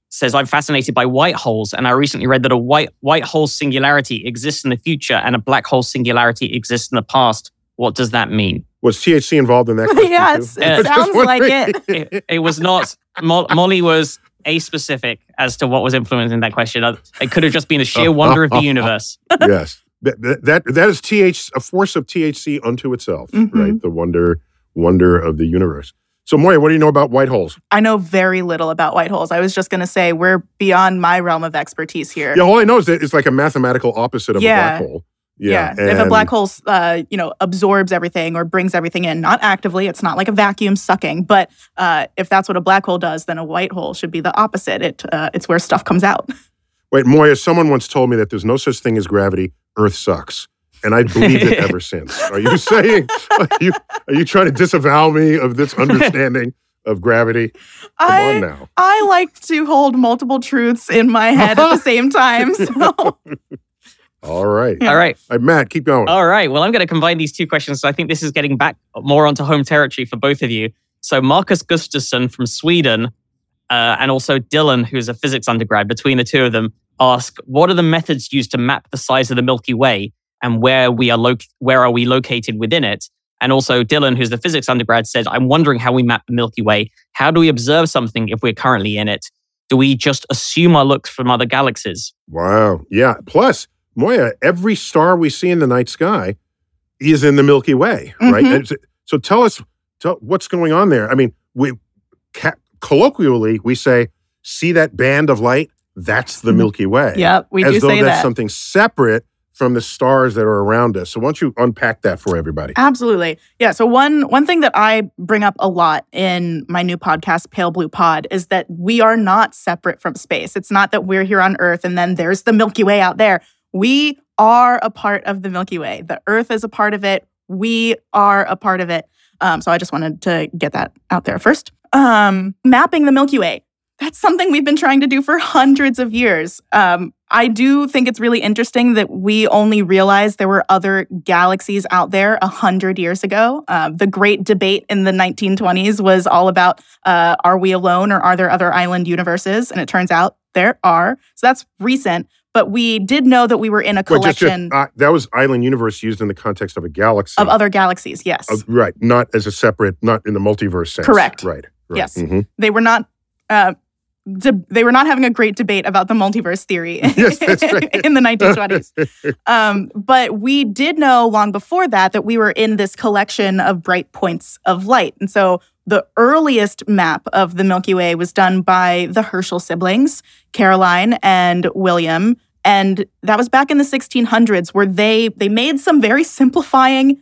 says I'm fascinated by white holes, and I recently read that a white white hole singularity exists in the future and a black hole singularity exists in the past. What does that mean? Was THC involved in that? question yeah, too? Yeah. it sounds like it. It, it was not. Mo- Molly was a specific as to what was influencing that question. It could have just been the sheer wonder of the universe. yes. That, that that that is TH a force of THC unto itself, Mhm. right? The wonder wonder of the universe. So Moiya, what do you know about white holes? I know very little about white holes. I was just going to say we're beyond my realm of expertise here. Yeah, all I know is that it's like a mathematical opposite of Yeah. a black hole. Yeah, Yeah. if a black hole, uh, you know, absorbs everything or brings everything in, not actively, it's not like a vacuum sucking. But uh, if that's what a black hole does, then a white hole should be the opposite. It uh, it's where stuff comes out. Wait, Moiya, someone once told me that there's no such thing as gravity. Earth sucks. And I believed it ever since. Are you saying are you are you trying to disavow me of this understanding of gravity? Come I on now. I like to hold multiple truths in my head at the same time. So All right. All right. All right, Matt, keep going. All right. Well, I'm going to combine these two questions. So I think this is getting back more onto home territory for both of you. So Marcus Gustafsson from Sweden, uh, and also Dylan, who's a physics undergrad, between the two of them, ask what are the methods used to map the size of the Milky Way and where we are lo- where are we located within it? And also Dylan, who's the physics undergrad, says, I'm wondering how we map the Milky Way. How do we observe something if we're currently in it? Do we just assume our looks from other galaxies? Wow. Yeah. Plus, Moiya, every star we see in the night sky is in the Milky Way, right? Mhm. And so- So tell us, tell what's going on there. I mean, we ca- colloquially we say, "See that band of light? That's the Milky Way." Yep, we as do though say that's that. something separate from the stars that are around us. So why don't you unpack that for everybody? Absolutely. Yeah. So one one thing that I bring up a lot in my new podcast, Pale Blue Pod, is that we are not separate from space. It's not that we're here on Earth and then there's the Milky Way out there. We are a part of the Milky Way. The Earth is a part of it. We are a part of it. Um, so I just wanted to get that out there first. Um, mapping the Milky Way. That's something we've been trying to do for hundreds of years. Um, I do think it's really interesting that we only realized there were other galaxies out there a hundred years ago. Uh, the great debate in the 1920s was all about uh, are we alone or are there other island universes? And it turns out there are. So that's recent. But we did know that we were in a Well, just- just, collection uh, that was Island Universe used in the context of a galaxy. of other galaxies. Yes. Uh, right, not as a separate, not in the multiverse sense. Correct. Right. right. Yes. Mhm. they were not. Uh, de- they were not having a great debate about the multiverse theory Yes, in the 1920s. Um, but we did know long before that that we were in this collection of bright points of light. And so the earliest map of the Milky Way was done by the Herschel siblings, Caroline and William. And that was back in the 1600s where they they made some very simplifying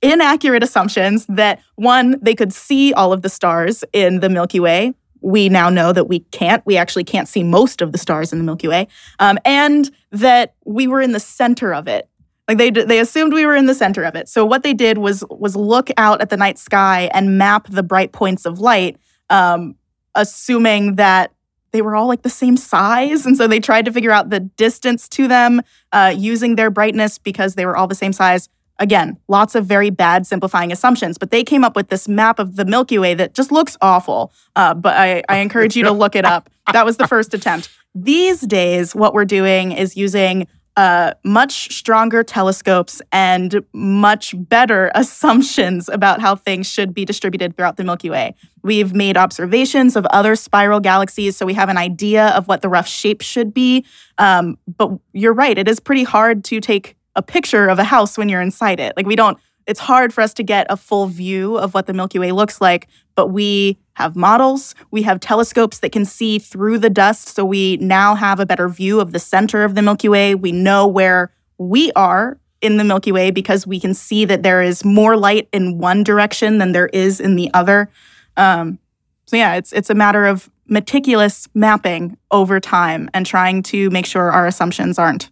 inaccurate assumptions that one they could see all of the stars in the Milky Way. We now know that we can't. We actually can't see most of the stars in the Milky Way, um, and that we were in the center of it. Like they they assumed we were in the center of it. So what they did was was look out at the night sky and map the bright points of light, um, assuming that they were all like the same size, and so they tried to figure out the distance to them uh, using their brightness because they were all the same size. Again, lots of very bad simplifying assumptions, but they came up with this map of the Milky Way that just looks awful. Uh, but I, I encourage you to look it up. That was the first attempt. These days, what we're doing is using uh, much stronger telescopes and much better assumptions about how things should be distributed throughout the Milky Way. We've made observations of other spiral galaxies, so we have an idea of what the rough shape should be. Um, but you're right, it is pretty hard to take a picture of a house when you're inside it. Like, we don't, it's hard for us to get a full view of what the Milky Way looks like, but we have models, we have telescopes that can see through the dust. So we now have a better view of the center of the Milky Way. We know where we are in the Milky Way because we can see that there is more light in one direction than there is in the other. Um, so yeah, it's it's a matter of meticulous mapping over time and trying to make sure our assumptions aren't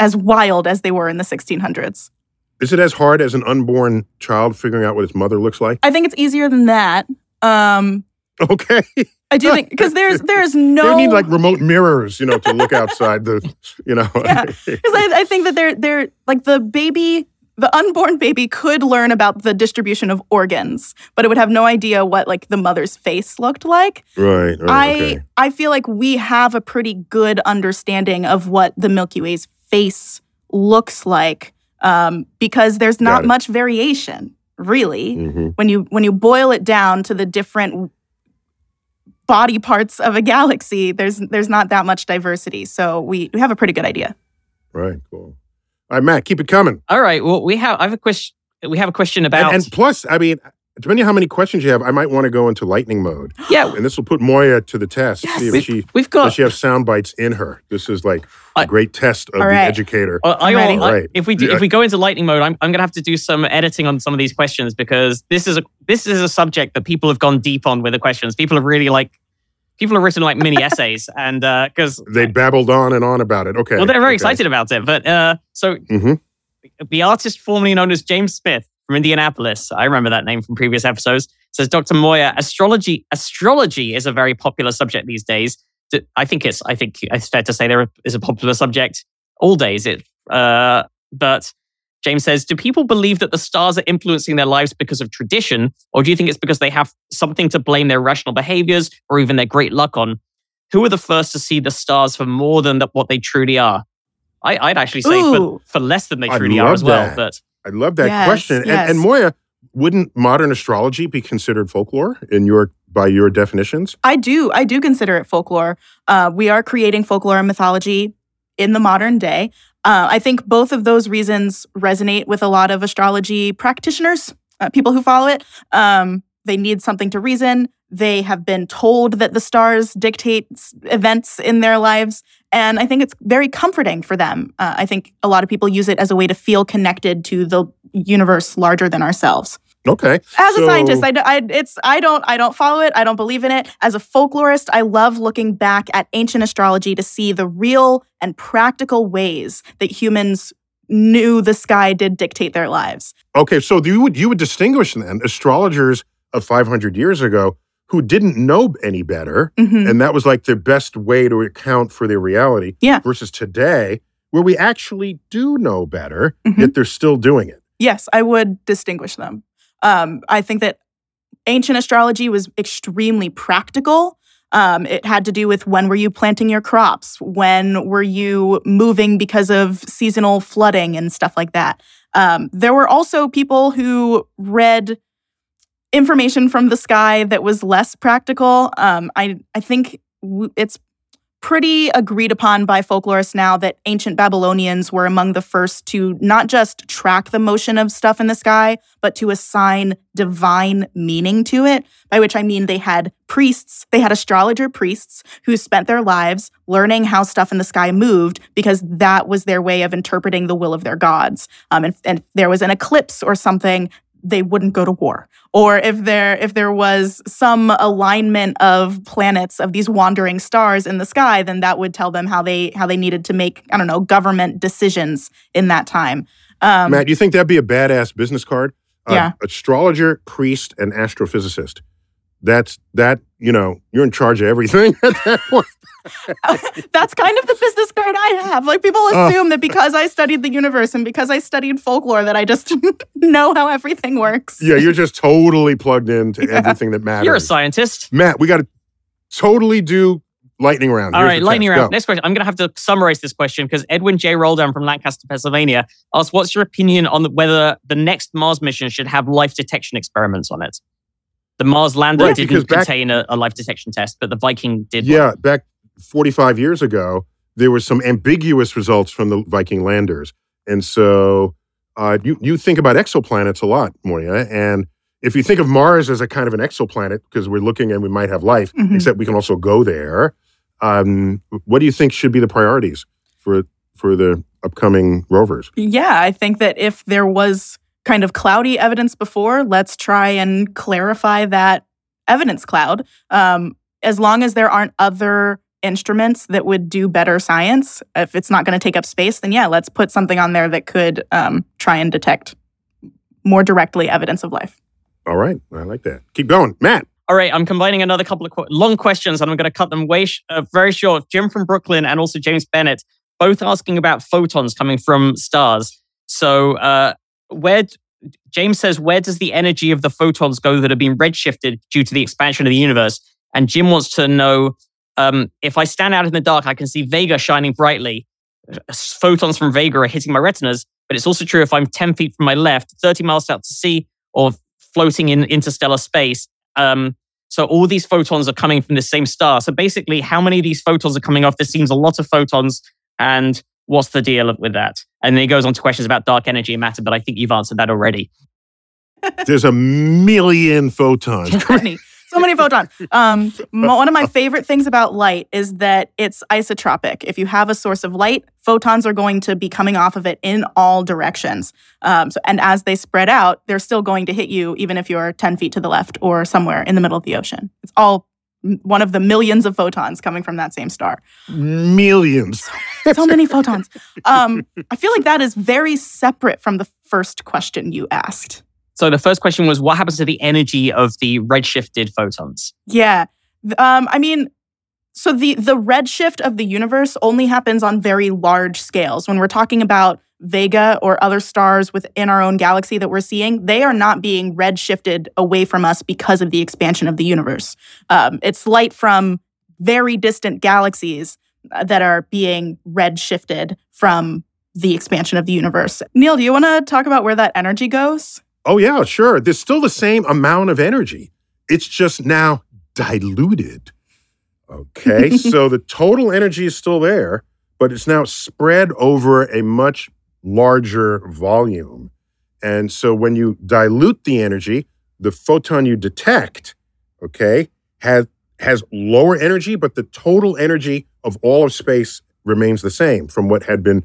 as wild as they were in the 1600s. Is it as hard as an unborn child figuring out what its mother looks like? I think it's easier than that. Um, Okay. I do think because there's there's no don't need like remote mirrors, you know, to look outside the, you know. Yeah. Because I, I think that they're they're like the baby, the unborn baby could learn about the distribution of organs, but it would have no idea what like the mother's face looked like. right, right. I okay. I feel like we have a pretty good understanding of what the Milky Way's face looks like um, because there's not much variation really Mhm. when you when you boil it down to the different body parts of a galaxy. There's there's not that much diversity, so we we have a pretty good idea. Right, cool. All right, Matt, keep it coming. All right. Well, we have I have a question. We have a question about And, and plus, I mean, depending on how many questions you have, I might want to go into lightning mode. yeah. And this will put Moiya to the test. See if We've, she we've does she have sound bites in her. This is like a I- great test of All the educator. Uh, I, I'm ready. I- Right. if we do, Yeah. if we go into lightning mode, I'm, I'm going to have to do some editing on some of these questions because this is a this is a subject that people have gone deep on with the questions. People have really like people have written like mini essays and because They babbled on and on about it. Okay. well they're very okay. excited about it. But uh, so Mhm. the artist formerly known as James Smith from Indianapolis, I remember that name from previous episodes. Says Dr. Moiya, astrology astrology is a very popular subject these days. I think it's I think it's fair to say there is a popular subject all days. It uh, but James says, do people believe that the stars are influencing their lives because of tradition, or do you think it's because they have something to blame their rational behaviors or even their great luck on? Who are the first to see the stars for more than what they truly are? I, I'd actually say for, for less than they truly are as well. that. But I love that Yes, question. And, yes. and Moiya, wouldn't modern astrology be considered folklore in your by your definitions? I do. I do consider it folklore. Uh, we are creating folklore and mythology in the modern day. Uh, I think both of those reasons resonate with a lot of astrology practitioners, uh, people who follow it. Um, they need something to reason. They have been told that the stars dictate events in their lives. And I think it's very comforting for them. Uh, I think a lot of people use it as a way to feel connected to the universe larger than ourselves. Okay. As a So- scientist, I, I- it's I don't I don't follow it. I don't believe in it. As a folklorist, I love looking back at ancient astrology to see the real and practical ways that humans knew the sky did dictate their lives. Okay, so you would you would distinguish then astrologers of 500 years ago who didn't know any better, Mhm. and that was like their best way to account for their reality. Yeah. Versus today, where we actually do know better, Mhm. yet they're still doing it. Yes, I would distinguish them. Um, I think that ancient astrology was extremely practical. Um, it had to do with when were you planting your crops, when were you moving because of seasonal flooding and stuff like that. Um, there were also people who read information from the sky that was less practical. Um, I I think w- it's pretty agreed upon by folklorists now that ancient Babylonians were among the first to not just track the motion of stuff in the sky, but to assign divine meaning to it, by which I mean they had priests, they had astrologer priests who spent their lives learning how stuff in the sky moved because that was their way of interpreting the will of their gods. Um, and, and there was an eclipse or something, they wouldn't go to war or if there if there was some alignment of planets of these wandering stars in the sky then that would tell them how they how they needed to make i don't know government decisions in that time um, Matt, do you think that'd be a badass business card? Uh, Yeah. Astrologer, priest, and astrophysicist. That's that. You know, you're in charge of everything at that point. That's kind of the business card i have like people Oh. assume that because i studied the universe and because i studied folklore that i just know how everything works Yeah, you're just totally plugged into everything that matters. You're a scientist. Matt, we got to totally do lightning round. All Here's right, lightning test. round. Go. Next question. I'm going to have to summarize this question because Edwin J. Roldan from Lancaster, Pennsylvania asked, "What's your opinion on the, whether the next Mars mission should have life detection experiments on it?" The Mars lander Right, didn't back- contain a, a life detection test, but the Viking did. one. Yeah, back 45 years ago, there was some ambiguous results from the Viking landers. And so uh, you, you think about exoplanets a lot, Moiya. And if you think of Mars as a kind of an exoplanet, because we're looking and we might have life, Mhm. except we can also go there, um, what do you think should be the priorities for, for the upcoming rovers? Yeah, I think that if there was kind of cloudy evidence before, let's try and clarify that evidence cloud. Um, as long as there aren't other instruments that would do better science, if it's not going to take up space, then yeah, let's put something on there that could um, try and detect more directly evidence of life. All right, I like that. Keep going. Matt. All right, I'm combining another couple of qu- long questions, and I'm going to cut them way sh- uh, very short. Jim from Brooklyn and also James Bennett, both asking about photons coming from stars. So, uh, where d- James says, where does the energy of the photons go that have been redshifted due to the expansion of the universe? And Jim wants to know um, if I stand out in the dark, I can see Vega shining brightly. Uh, Photons from Vega are hitting my retinas, but it's also true if I'm 10 feet from my left, 30 miles out to sea, or floating in interstellar space. Um, so all these photons are coming from the same star. So basically, how many of these photons are coming off? This seems a lot of photons. And what's the deal with that? And then he goes on to questions about dark energy and matter, but I think you've answered that already. There's a million photons. so many, photons. Um, one of my favorite things about light is that it's isotropic. If you have a source of light, photons are going to be coming off of it in all directions. Um, so, and as they spread out, they're still going to hit you, even if you're 10 feet to the left or somewhere in the middle of the ocean. It's all one of the millions of photons coming from that same star. Millions. So many photons. Um, I feel like that is very separate from the first question you asked. So the first question was, what happens to the energy of the redshifted photons? Yeah. Um, I mean, so the the redshift of the universe only happens on very large scales. When we're talking about Vega or other stars within our own galaxy that we're seeing, they are not being redshifted away from us because of the expansion of the universe. Um, it's light from very distant galaxies uh, that are being redshifted from the expansion of the universe. Neil, do you want to talk about where that energy goes? Oh, yeah, sure. There's still the same amount of energy. It's just now diluted. Okay. so the total energy is still there, but it's now spread over a much larger volume. And so when you dilute the energy, the photon you detect, okay, has has lower energy, but the total energy of all of space remains the same from what had been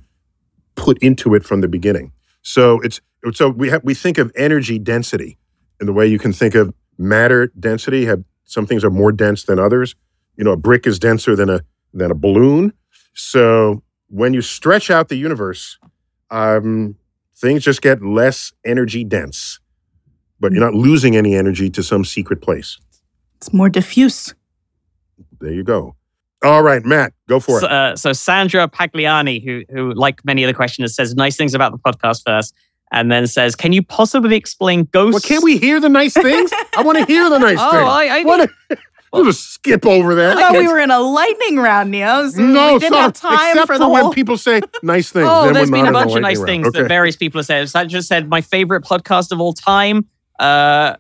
put into it from the beginning. So it's so we have we think of energy density in the way you can think of matter density. Have some things are more dense than others. You know, a brick is denser than a than a balloon. So when you stretch out the universe, um, things just get less energy dense, but you're not losing any energy to some secret place. It's more diffuse. There you go. All right, Matt, go for So, it. uh, so Sandra Pagliani, who, who, like many of the questioners, says nice things about the podcast first, and then says, "Can you possibly explain ghosts?" Well, can't we hear the nice things? I want to hear the nice Oh, things. I- I- What a- we'll just skip over that. I thought we were in a lightning round, Neil. so no, we didn't stop. have time Except for the when whole. people say nice things. Oh, then there's we're been a bunch of nice lightning things round. that various people have said. I just said, "My favorite podcast of all time." Uh,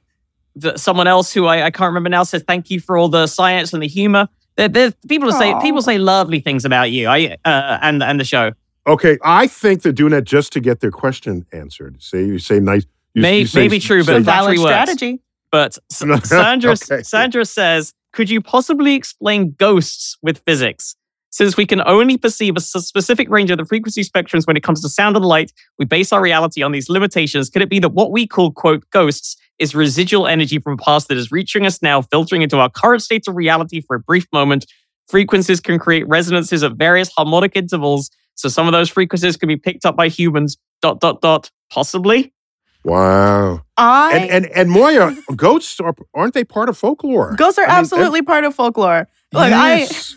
the, someone else who I, I can't remember now said, "Thank you for all the science and the humor." There, there, people say Aw. people say lovely things about you. I uh, and and the show. Okay, I think they're doing that just to get their question answered. Say you say nice. You, May, you say- maybe true, say- but that valid actually works. strategy. But Sandra, Okay. Sandra says, could you possibly explain ghosts with physics? Since we can only perceive a specific range of the frequency spectrums when it comes to sound and light, we base our reality on these limitations. Could it be that what we call, quote, ghosts is residual energy from a past that is reaching us now, filtering into our current state of reality for a brief moment? Frequencies can create resonances at various harmonic intervals. So some of those frequencies can be picked up by humans, dot, dot, dot, possibly. Wow. I And and and Moiya, ghosts are aren't they part of folklore? ghosts are I mean, absolutely part of folklore. Look, yes.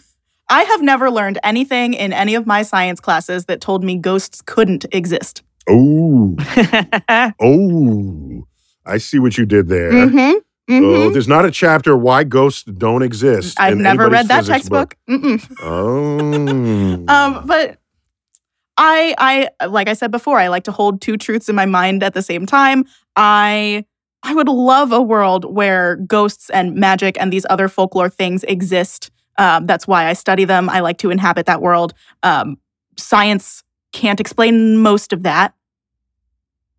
I I have never learned anything in any of my science classes that told me ghosts couldn't exist. Oh, oh. I see what you did there. Mm-hmm. Oh, there's not a chapter why ghosts don't exist. I've in never read that physics book. textbook. Mm-mm. Oh. Um, but I, I, like I said before, I like to hold two truths in my mind at the same time. I, I would love a world where ghosts and magic and these other folklore things exist. Um, that's why I study them. I like to inhabit that world. Um, science can't explain most of that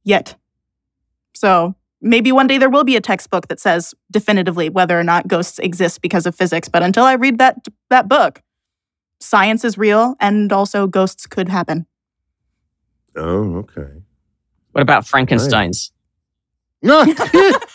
yet. So maybe one day there will be a textbook that says definitively whether or not ghosts exist because of physics. But until I read that that book, science is real and also ghosts could happen. oh, okay. what about Frankenstein's? No.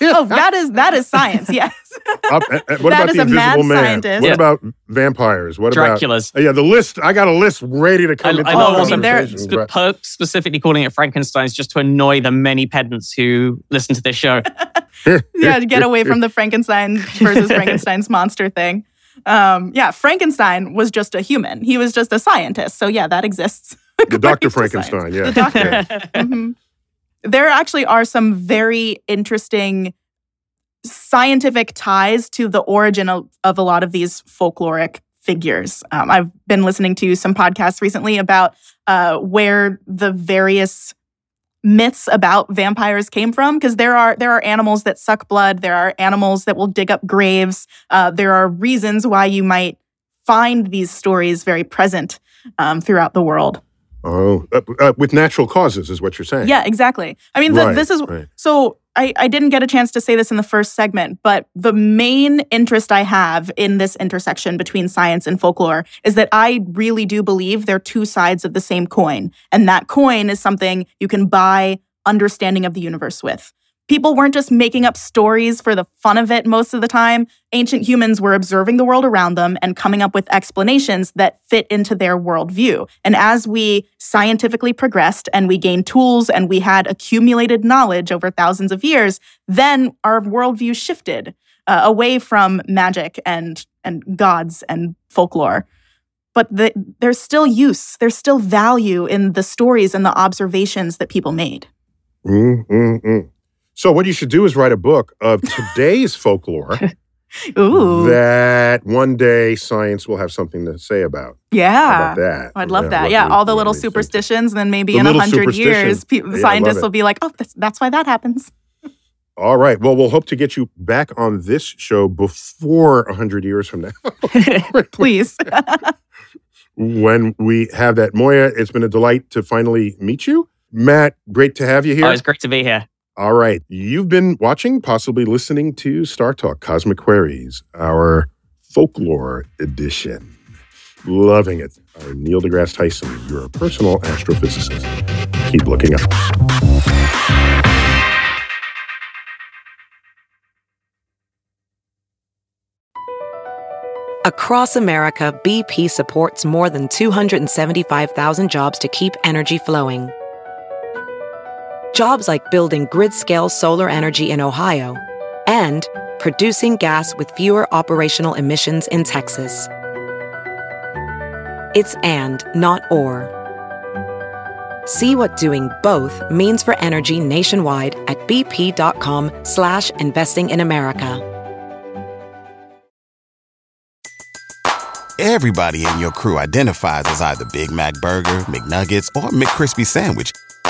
Oh, that is that is science. Yes. Uh, uh, uh, what That about is the a mad Invisible Man? scientist. What Yeah. about vampires? What about Dracula's. Uh, yeah, the list. I got a list ready to come I into know the I also mean, they're- conversation, spe- per- specifically calling it Frankenstein's just to annoy the many pedants who listen to this show. yeah, to get away from the Frankenstein versus Frankenstein's monster thing. Um, yeah, Frankenstein was just a human. He was just a scientist. So yeah, that exists. the Doctor Frankenstein. science. Yeah. The doctor. Mhm. There actually are some very interesting scientific ties to the origin of, of a lot of these folkloric figures. Um, I've been listening to some podcasts recently about uh, where the various myths about vampires came from because there are there are animals that suck blood there are animals that will dig up graves uh, there are reasons why you might find these stories very present um, throughout the world Oh, uh, uh, with natural causes is what you're saying. yeah exactly i mean the, Right, this is right. so I, I didn't get a chance to say this in the first segment but the main interest i have in this intersection between science and folklore is that i really do believe they're two sides of the same coin. And that coin is something you can buy understanding of the universe with people weren't just making up stories for the fun of it most of the time ancient humans were observing the world around them and coming up with explanations that fit into their worldview. And as we scientifically progressed and we gained tools and we had accumulated knowledge over thousands of years, then our worldview shifted uh, away from magic and, and gods and folklore. But the, there's still use, there's still value in the stories and the observations that people made. Mm, mm, mm. So what you should do is write a book of today's folklore Ooh, that one day science will have something to say about. How yeah. about that? Oh, I'd love Yeah, that. Yeah, we- all the little superstitions, and then maybe The in a hundred years, superstitions. pe- Yeah, scientists will be like, "Oh, that's, that's why that happens." All right. Well, we'll hope to get you back on this show before 100 years from now. Please. when we have that. Moiya, it's been a delight to finally meet you. Matt, great to have you here. Oh, it's great to be here. All right. You've been watching, possibly listening to Star Talk Cosmic Queries, our folklore edition. Loving it. Our Neil deGrasse Tyson, your personal astrophysicist. Keep looking up. Across America, BP supports more than 275,000 jobs to keep energy flowing. Jobs like building grid scale solar energy in Ohio and producing gas with fewer operational emissions in Texas. It's and, not or. See what doing both means for energy nationwide at bp.com slash investing in America. Everybody in your crew identifies as either Big Mac Burger, McNuggets, or McCrispy Sandwich.